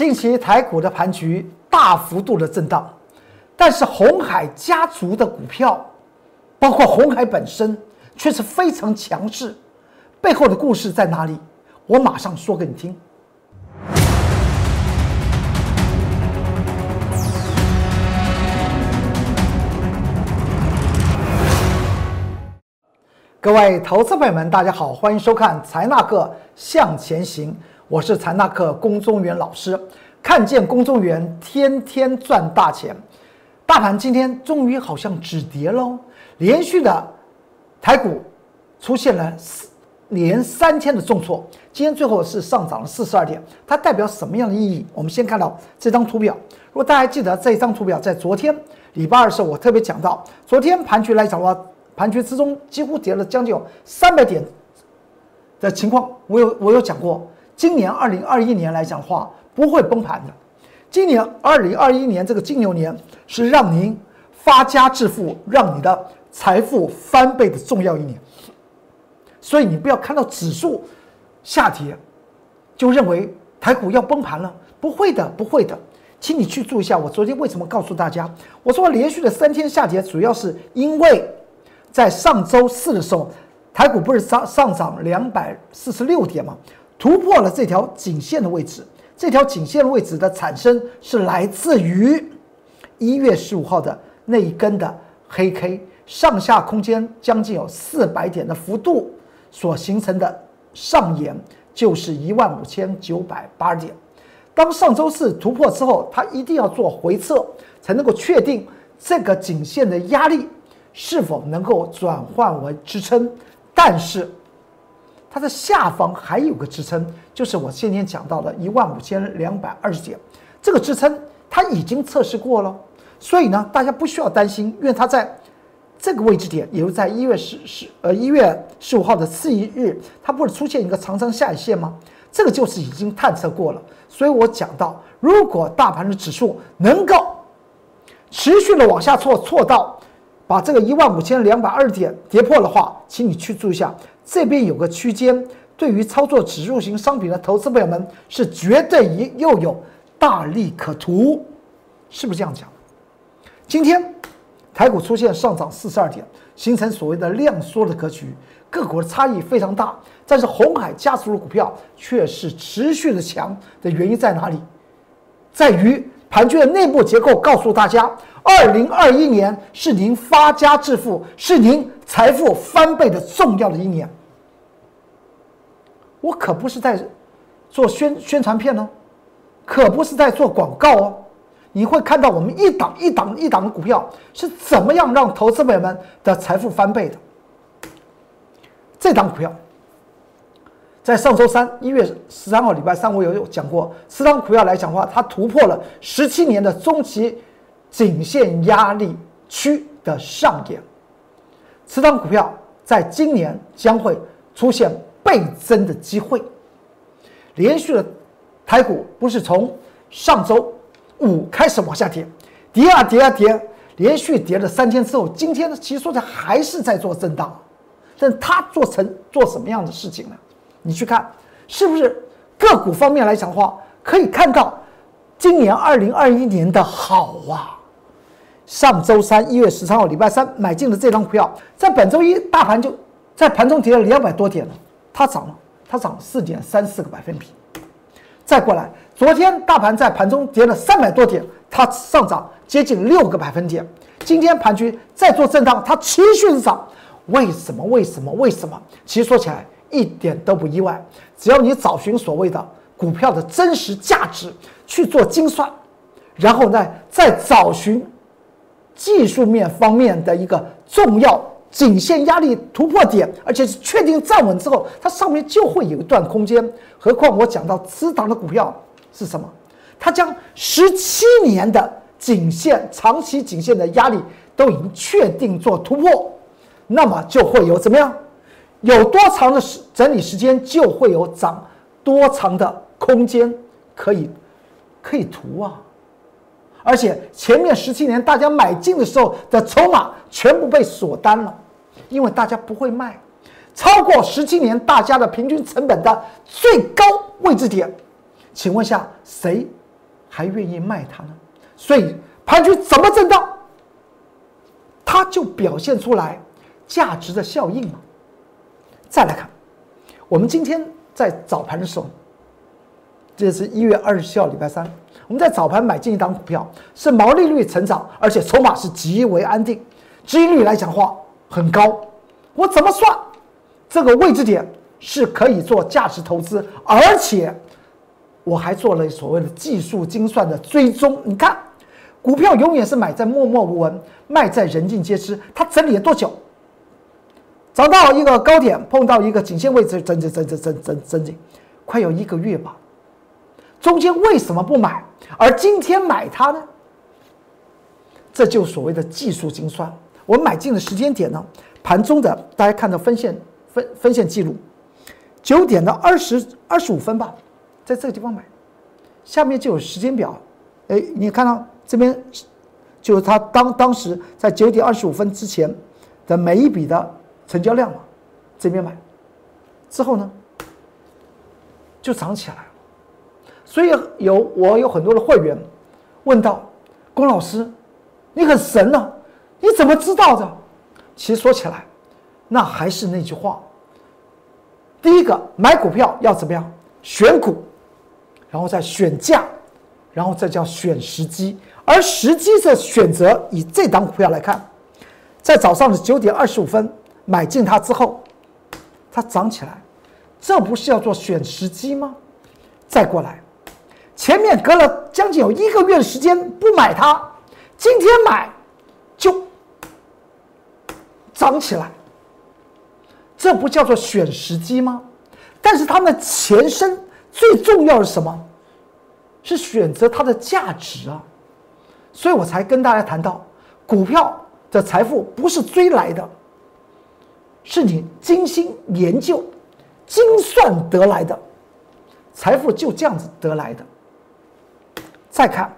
近期台股的盘局大幅度的震荡，但是红海家族的股票，包括红海本身，却是非常强势。背后的故事在哪里？我马上说给你听。各位投资朋友们，大家好，欢迎收看财纳克向前行，我是财纳克龚宗元老师。看见龚宗元天天赚大钱，大盘今天终于好像止跌喽，连续的台股出现了连三天的重挫，今天最后是上涨了四十二点，它代表什么样的意义？我们先看到这张图表，如果大家记得这一张图表，在昨天礼拜二的时候，我特别讲到，昨天盘局来讲的话。盘局之中几乎跌了将近有三百点的情况，我有我有讲过，今年二零二一年来讲话不会崩盘的，今年二零二一年这个金牛年是让您发家致富、让你的财富翻倍的重要一年，所以你不要看到指数下跌就认为台股要崩盘了，不会的，不会的，请你去注意一下，我昨天为什么告诉大家，我说连续的三天下跌，主要是因为。在上周四的时候，台股不是上上涨两百四十六点吗？突破了这条颈线的位置。这条颈线位置的产生是来自于一月十五号的那一根的黑 K，上下空间将近有四百点的幅度所形成的上沿，就是一万五千九百八十点。当上周四突破之后，它一定要做回撤，才能够确定这个颈线的压力。是否能够转换为支撑？但是它的下方还有个支撑，就是我先前讲到的一万五千两百二十点，这个支撑它已经测试过了，所以呢，大家不需要担心，因为它在这个位置点，也就在一月十十呃一月十五号的次一日，它不是出现一个长长下影线吗？这个就是已经探测过了，所以我讲到，如果大盘的指数能够持续的往下挫，挫到。把这个一万五千两百二点跌破的话，请你去注意一下，这边有个区间，对于操作指数型商品的投资朋友们是绝对一又有大利可图，是不是这样讲？今天台股出现上涨四十二点，形成所谓的量缩的格局，个股的差异非常大，但是红海家族的股票却是持续的强的原因在哪里？在于盘局的内部结构告诉大家。二零二一年是您发家致富、是您财富翻倍的重要的一年。我可不是在做宣宣传片哦，可不是在做广告哦。你会看到我们一档一档一档的股票是怎么样让投资朋友们的财富翻倍的。这档股票在上周三一月十三号礼拜三，我有讲过，此档股票来讲的话，它突破了十七年的中期。颈线压力区的上沿，此档股票在今年将会出现倍增的机会。连续的台股不是从上周五开始往下跌，跌啊跌啊跌，连续跌了三天之后，今天呢，其实说的还是在做震荡，但它做成做什么样的事情呢？你去看，是不是个股方面来讲的话，可以看到今年二零二一年的好啊。上周三一月十三号礼拜三买进的这张股票，在本周一大盘就在盘中跌了两百多点，它涨了，它涨四点三四个百分比。再过来，昨天大盘在盘中跌了三百多点，它上涨接近六个百分点。今天盘局再做震荡，它持续的涨，为什么？为什么？为什么？其实说起来一点都不意外，只要你找寻所谓的股票的真实价值去做精算，然后呢再找寻。技术面方面的一个重要颈线压力突破点，而且是确定站稳之后，它上面就会有一段空间。何况我讲到此档的股票是什么？它将十七年的颈线、长期颈线的压力都已经确定做突破，那么就会有怎么样？有多长的时整理时间，就会有涨多长的空间可以可以图啊。而且前面十七年大家买进的时候的筹码全部被锁单了，因为大家不会卖。超过十七年大家的平均成本的最高位置点，请问下谁还愿意卖它呢？所以盘局怎么震荡，它就表现出来价值的效应嘛。再来看，我们今天在早盘的时候，这是一月二十七号礼拜三，我们在早盘买进一档股票，是毛利率成长，而且筹码是极为安定，收益率来讲话很高。我怎么算？这个位置点是可以做价值投资，而且我还做了所谓的技术精算的追踪。你看，股票永远是买在默默无闻，卖在人尽皆知。它整理了多久？找到一个高点，碰到一个颈线位置，整整整整整整整整，快有一个月吧。中间为什么不买？而今天买它呢？这就所谓的技术精算。我买进的时间点呢？盘中的大家看到分线分分线记录，九点到二十二十五分吧，在这个地方买，下面就有时间表。哎，你看到这边就是他当当时在九点二十五分之前的每一笔的成交量嘛，这边买之后呢，就涨起来了。所以有我有很多的会员问到龚老师，你很神呢，你怎么知道的？其实说起来，那还是那句话。第一个买股票要怎么样？选股，然后再选价，然后再叫选时机。而时机的选择，以这档股票来看，在早上的九点二十五分买进它之后，它涨起来，这不是要做选时机吗？再过来，前面隔了将近有一个月的时间不买它，今天买就。涨起来，这不叫做选时机吗？但是它们前身最重要的是什么？是选择它的价值啊！所以我才跟大家谈到，股票的财富不是追来的，是你精心研究、精算得来的财富，就这样子得来的。再看，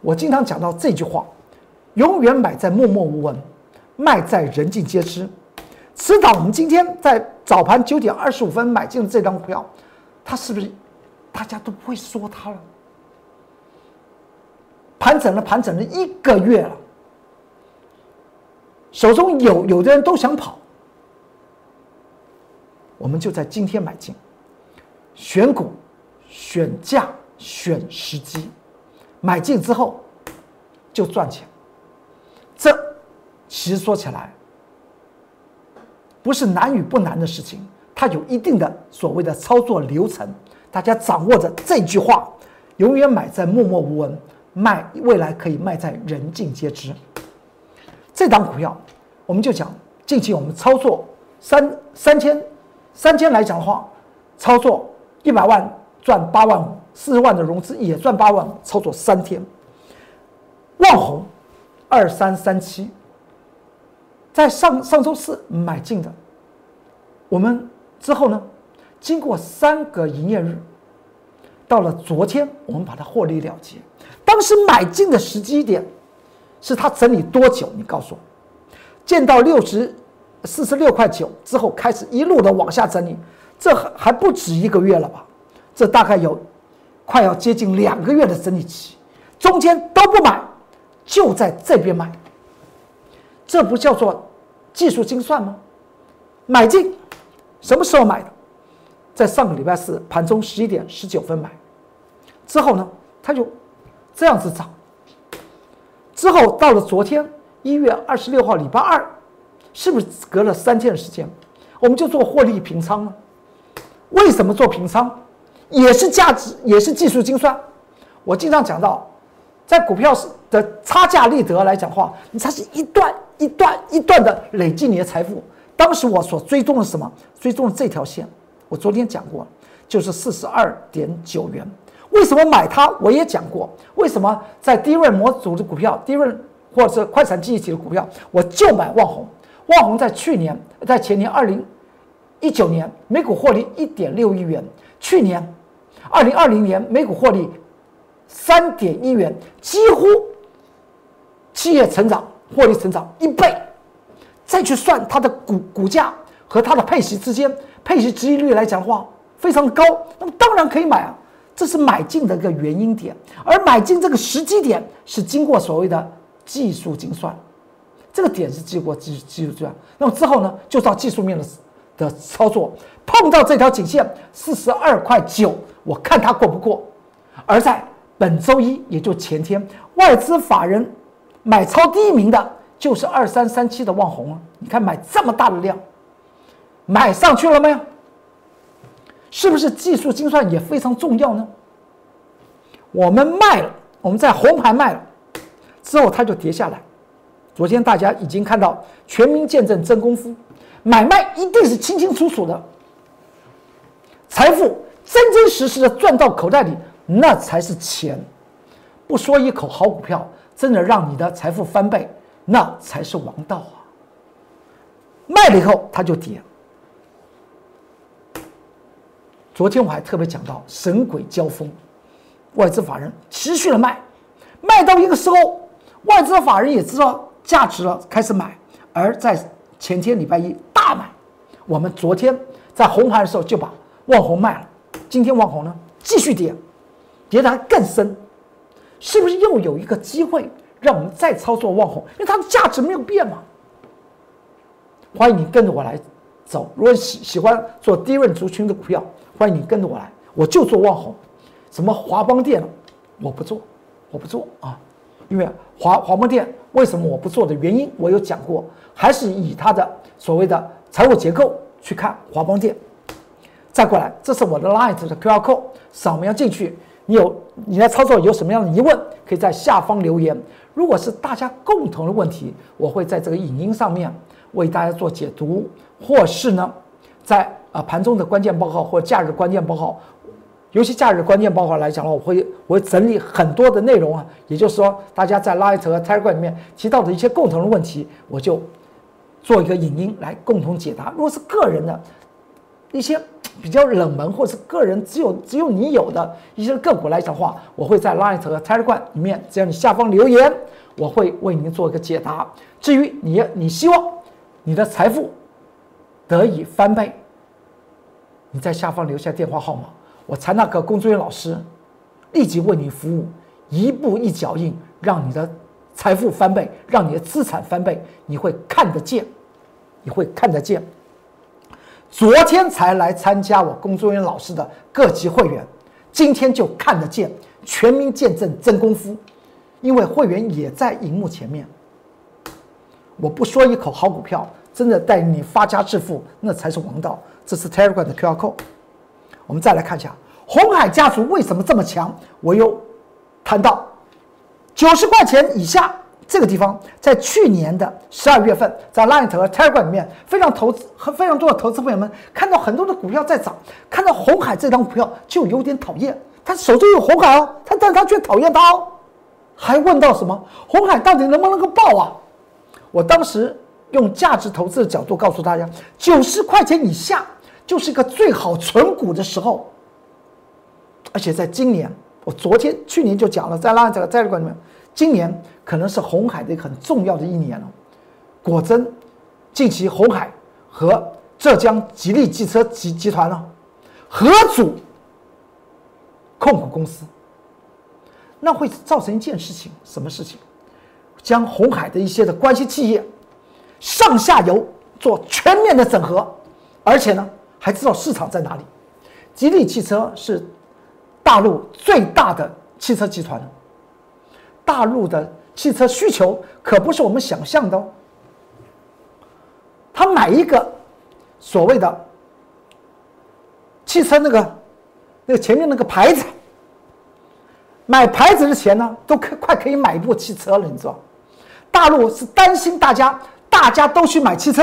我经常讲到这句话：永远买在默默无闻。卖在人尽皆知，迟早我们今天在早盘九点二十五分买进的这张股票，它是不是大家都不会说它了？盘整了，盘整了一个月了，手中有有的人都想跑，我们就在今天买进，选股、选价、选时机，买进之后就赚钱，这。其实说起来，不是难与不难的事情，它有一定的所谓的操作流程。大家掌握着这句话，永远买在默默无闻，卖未来可以卖在人尽皆知。这档股票，我们就讲近期我们操作三三千三千来讲的话，操作一百万赚八万五，四十万的融资也赚八万五，操作三天。旺宏二三三七。在上上周四买进的，我们之后呢，经过三个营业日，到了昨天，我们把它获利了结。当时买进的时机点，是它整理多久？你告诉我，见到六十四十六块九之后，开始一路的往下整理，这还还不止一个月了吧？这大概有快要接近两个月的整理期，中间都不买，就在这边买，这不叫做？技术精算吗？买进，什么时候买的？在上个礼拜四盘中十一点十九分买，之后呢，它就这样子涨。之后到了昨天一月二十六号礼拜二，是不是隔了三天的时间，我们就做获利平仓呢？为什么做平仓？也是价值，也是技术精算。我经常讲到，在股票的差价利得来讲话，你它是一段。一段一段的累积你的财富。当时我所追踪的什么？追踪的这条线，我昨天讲过，就是四十二点九元。为什么买它？我也讲过。为什么在低润模组的股票、低润或者是快闪记忆体的股票，我就买旺宏？万宏在去年、在前年二零一九年每股获利一点六亿元，去年二零二零年每股获利三点一元，几乎企业成长。获利成长一倍，再去算它的股股价和它的配息之间配息收益率来讲的话，非常高，那么当然可以买啊。这是买进的一个原因点，而买进这个时机点是经过所谓的技术精算，这个点是经过技技术精算。那么之后呢，就照技术面的的操作，碰到这条颈线四十二块九，我看它过不过。而在本周一，也就前天，外资法人买超第一名的就是二三三七的旺红啊！你看买这么大的量，买上去了没有？是不是技术精算也非常重要呢？我们卖了，我们在红盘卖了之后，它就跌下来。昨天大家已经看到全民见证真功夫，买卖一定是清清楚楚的，财富真真实实的赚到口袋里，那才是钱。不说一口好股票，真的让你的财富翻倍，那才是王道啊！卖了以后，它就跌。昨天我还特别讲到神鬼交锋，外资法人持续的卖，卖到一个时候，外资法人也知道价值了，开始买。而在前天礼拜一大买，我们昨天在红盘的时候就把万红卖了，今天万红呢继续跌，跌得还更深，是不是又有一个机会让我们再操作万红？因为它的价值没有变嘛。欢迎你跟着我来走，如果喜喜欢做低润族群的股票。欢迎你跟着我来，我就做旺红，什么华邦电，我不做，我不做啊，因为华华邦电为什么我不做的原因，我有讲过，还是以它的所谓的财务结构去看华邦电。再过来，这是我的 Light 的 QR code，扫描进去，你有你在操作有什么样的疑问，可以在下方留言。如果是大家共同的问题，我会在这个影音上面为大家做解读，或是呢，在。啊，盘中的关键报告或假日关键报告，尤其假日关键报告来讲的话，我会我会整理很多的内容啊。也就是说，大家在 Light 和 Telegram 里面提到的一些共同的问题，我就做一个影音来共同解答。如果是个人的一些比较冷门或者是个人只有只有你有的一些个股来讲的话，我会在 Light 和 Telegram 里面，只要你下方留言，我会为您做一个解答。至于你你希望你的财富得以翻倍。你在下方留下电话号码，我才那个工作人员老师立即为你服务，一步一脚印，让你的财富翻倍，让你的资产翻倍，你会看得见，你会看得见。昨天才来参加我工作人员老师的各级会员，今天就看得见，全民见证真功夫，因为会员也在荧幕前面。我不说一口好股票，真的带你发家致富，那才是王道。这是 Telegram 的 QR code，我们再来看一下红海家族为什么这么强。我又谈到九十块钱以下这个地方，在去年的十二月份，在 Line 和 Telegram 里面，非常投资和非常多的投资朋友们看到很多的股票在涨，看到红海这张股票就有点讨厌。他手中有红海哦，他但他却讨厌它哦，还问到什么红海到底能不能够爆啊？我当时用价值投资的角度告诉大家，九十块钱以下。就是一个最好存股的时候，而且在今年，我昨天、去年就讲了，在拉这个在这个里面，今年可能是红海的一个很重要的一年了。果真，近期红海和浙江吉利汽车集集团呢合组控股公司，那会造成一件事情，什么事情？将红海的一些的关系企业上下游做全面的整合，而且呢。还知道市场在哪里？吉利汽车是大陆最大的汽车集团，大陆的汽车需求可不是我们想象的哦。他买一个所谓的汽车那个那个前面那个牌子，买牌子的钱呢，都可快可以买一部汽车了，你知道？大陆是担心大家大家都去买汽车。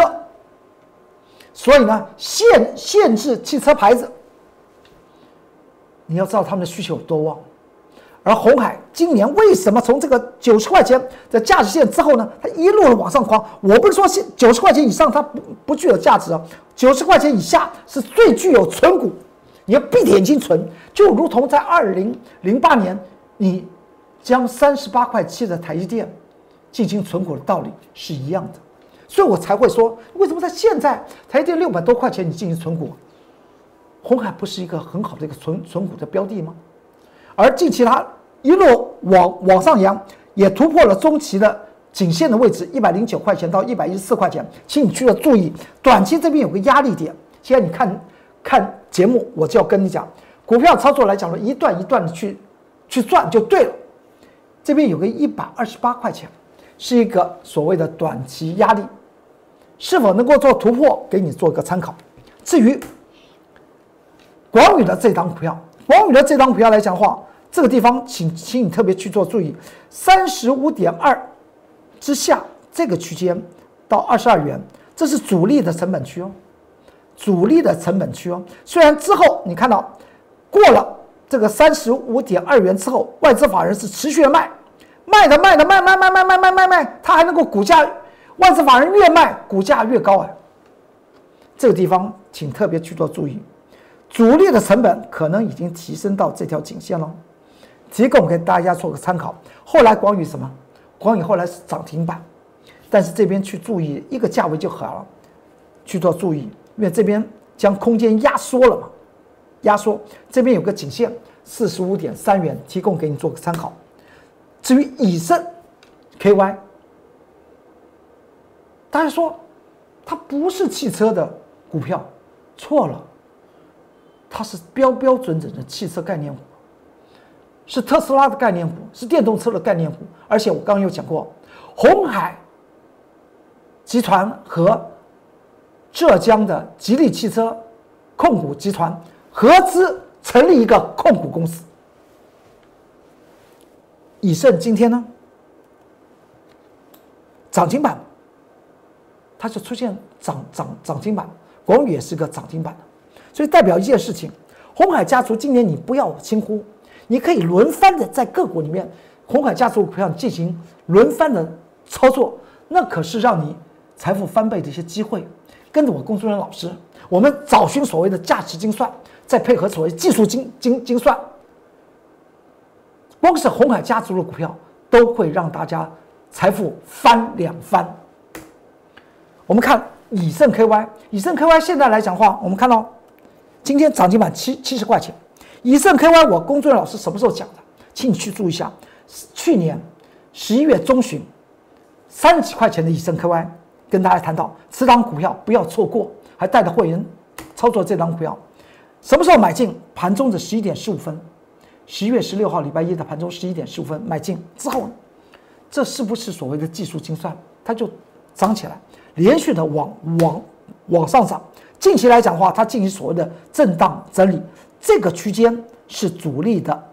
所以呢，限限制汽车牌子，你要知道他们的需求有多旺。而红海今年为什么从这个九十块钱的价值线之后呢，它一路的往上狂？我不是说九十块钱以上它不不具有价值啊，九十块钱以下是最具有存股，你要闭着眼睛存，就如同在二零零八年你将三十八块七的台积电进行存股的道理是一样的。所以我才会说，为什么在现在台积电六百多块钱你进行存股，红海不是一个很好的一个存存股的标的吗？而近期它一路往往上扬，也突破了中期的颈线的位置，一百零九块钱到一百一十四块钱，请你去要注意，短期这边有个压力点。现在你看看节目，我就要跟你讲，股票操作来讲呢，一段一段的去去赚就对了。这边有个一百二十八块钱，是一个所谓的短期压力，是否能够做突破，给你做个参考。至于广宇的这张股票，广宇的这张股票来讲的话，这个地方请请你特别去做注意，三十五点二之下这个区间到二十二元，这是主力的成本区哦，主力的成本区哦。虽然之后你看到过了。这个三十五点二元之后，外资法人是持续的卖，卖的卖的卖卖卖卖卖卖卖卖，它还能够股价，外资法人越卖股价越高啊。这个地方请特别去做注意，主力的成本可能已经提升到这条颈线了，提供给大家做个参考。后来广宇什么？广宇后来是涨停板，但是这边去注意一个价位就好了，去做注意，因为这边将空间压缩了嘛。压缩这边有个颈线四十五点三元，提供给你做个参考。至于以盛 KY，大家说它不是汽车的股票，错了，它是标标准准的汽车概念股，是特斯拉的概念股，是电动车的概念股。而且我刚刚有讲过，红海集团和浙江的吉利汽车控股集团。合资成立一个控股公司，以盛今天呢涨停板，它就出现涨涨涨停板，广宇也是个涨停板，所以代表一件事情，红海家族今年你不要轻忽，你可以轮番的在个股里面，红海家族股票进行轮番的操作，那可是让你财富翻倍的一些机会。跟着我工作人员老师，我们找寻所谓的价值精算。再配合所谓技术精精精算，光是红海家族的股票都会让大家财富翻两番。我们看以盛 KY，以盛 KY 现在来讲话，我们看到今天涨停板七七十块钱。以盛 KY，我工作人员老师什么时候讲的？请你去注意一下，去年十一月中旬三十几块钱的以盛 KY，跟大家谈到此档股票不要错过，还带着会员操作这档股票。什么时候买进？盘中的十一点十五分，十一月十六号礼拜一的盘中十一点十五分买进之后，这是不是所谓的技术精算？它就涨起来，连续的往往往上涨。近期来讲的话，它进行所谓的震荡整理，这个区间是主力的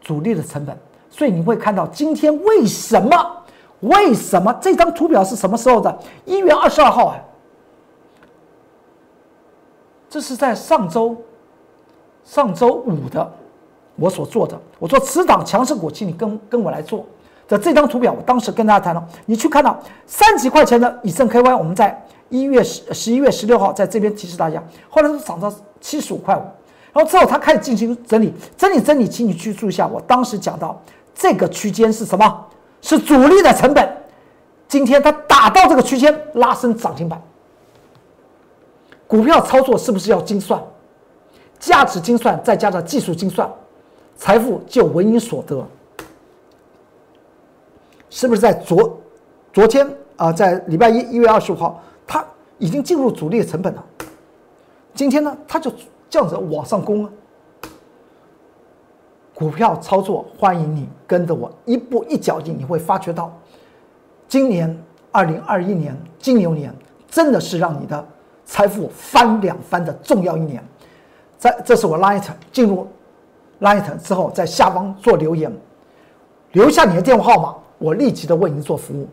主力的成本。所以你会看到今天为什么？为什么这张图表是什么时候的？一月二十二号啊。这是在上周，上周五的我所做的。我说此档强势股，请你跟跟我来做这张图表。我当时跟大家谈了，你去看到三几块钱的以盛 KY，我们在一月十十一月十六号在这边提示大家，后来是涨到七十五块五，然后之后它开始进行整理，整理整理，请你去注意一下。我当时讲到这个区间是什么？是主力的成本。今天它打到这个区间，拉升涨停板。股票操作是不是要精算？价值精算再加上技术精算，财富就为你所得。是不是在昨昨天啊，在礼拜一一月二十五号，它已经进入主力的成本了。今天呢，它就这样子往上攻啊。股票操作，欢迎你跟着我一步一脚印，你会发觉到，今年二零二一年金牛年真的是让你的。财富翻两番的重要一年，在这是我 Light 进入 Light 之后，在下方做留言，留下你的电话号码，我立即的为您做服务。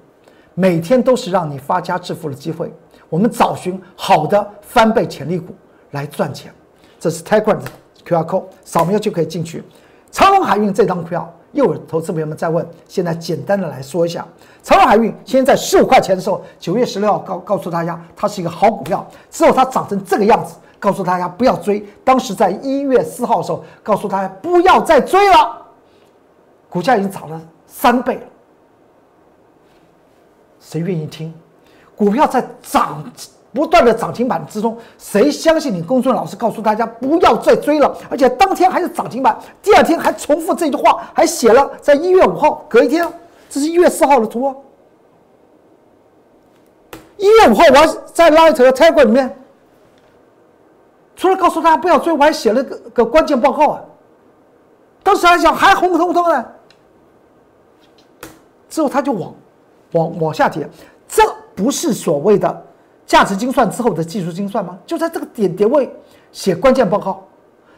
每天都是让你发家致富的机会。我们找寻好的翻倍潜力股来赚钱。这是 t i g e r 的 QR code，扫描就可以进去。长隆海运这张票。又有投资朋友们在问，现在简单的来说一下，长荣海运现在在十五块钱的时候，九月十六号告告诉大家它是一个好股票，之后它涨成这个样子，告诉大家不要追。当时在一月四号的时候，告诉大家不要再追了，股价已经涨了三倍了。谁愿意听？股票在涨不断的涨停板之中，谁相信你？公孙老师告诉大家不要再追了，而且当天还是涨停板，第二天还重复这句话，还写了在一月五号，隔一天，这是一月四号的图。一月五号，我在拉一条 t a g 里面，除了告诉大家不要追，我还写了个个关键报告啊。当时还想还红彤彤的，之后他就往往往下跌，这不是所谓的。价值精算之后的技术精算吗？就在这个点点位写关键报告，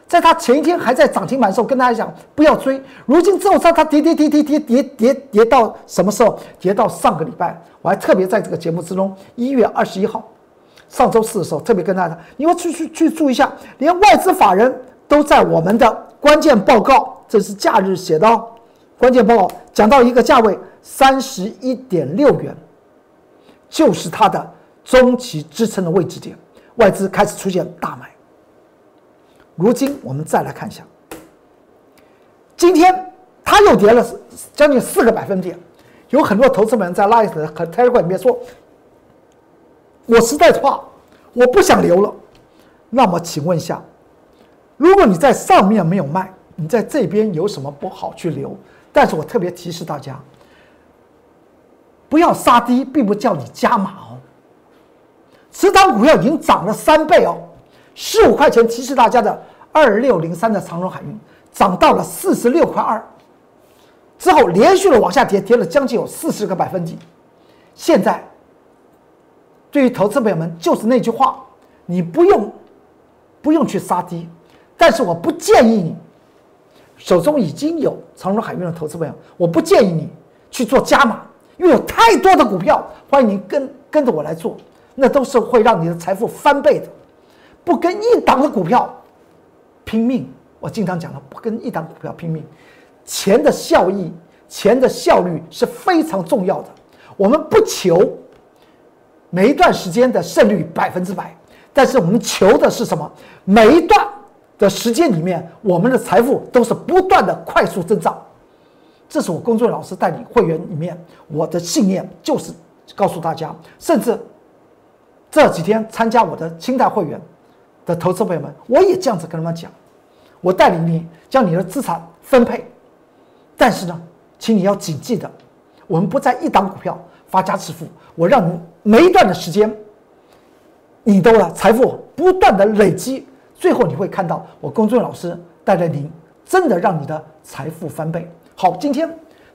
在他前一天还在涨停板的时候跟大家讲不要追，如今之后它它跌跌跌跌跌跌跌跌到什么时候？跌到上个礼拜，我还特别在这个节目之中，一月二十一号，上周四的时候特别跟大家，你要去去去注意一下，连外资法人都在我们的关键报告，这是假日写的哦关键报告，讲到一个价位三十一点六元，就是它的。中期支撑的位置点，外资开始出现大买。如今我们再来看一下，今天它又跌了将近四个百分点，有很多投资人在 Light 和 t e r r 里面说：“我实在怕，我不想留了。”那么请问一下，如果你在上面没有卖，你在这边有什么不好去留？但是我特别提示大家，不要杀低，并不叫你加码哦。此档股票已经涨了三倍哦，十五块钱提示大家的二六零三的长荣海运涨到了四十六块二，之后连续的往下跌，跌了将近有四十个百分点。现在对于投资朋友们，就是那句话，你不用不用去杀低，但是我不建议你手中已经有长荣海运的投资朋友，我不建议你去做加码，因为有太多的股票，欢迎您跟跟着我来做。那都是会让你的财富翻倍的，不跟一档的股票拼命。我经常讲了，不跟一档股票拼命，钱的效益、钱的效率是非常重要的。我们不求每一段时间的胜率百分之百，但是我们求的是什么？每一段的时间里面，我们的财富都是不断的快速增长。这是我工作老师带领会员里面我的信念，就是告诉大家，甚至。这几天参加我的清代会员的投资朋友们，我也这样子跟他们讲：，我带领你将你的资产分配，但是呢，请你要谨记的，我们不在一档股票发家致富，我让你每一段的时间，你都了财富不断的累积，最后你会看到我公众老师带着您，真的让你的财富翻倍。好，今天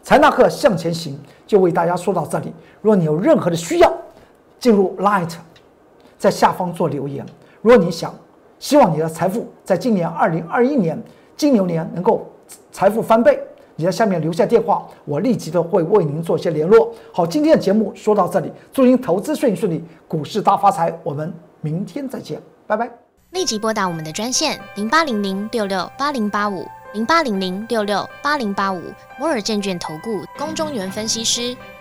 财纳课向前行就为大家说到这里。如果你有任何的需要，进入 Light。在下方做留言。如果你想，希望你的财富在今年二零二一年金牛年能够财富翻倍，你在下面留下电话，我立即的会为您做些联络。好，今天的节目说到这里，祝您投资顺顺利，股市大发财。我们明天再见，拜拜。立即拨打我们的专线零八零零六六八零八五零八零零六六八零八五摩尔证券投顾公中原分析师。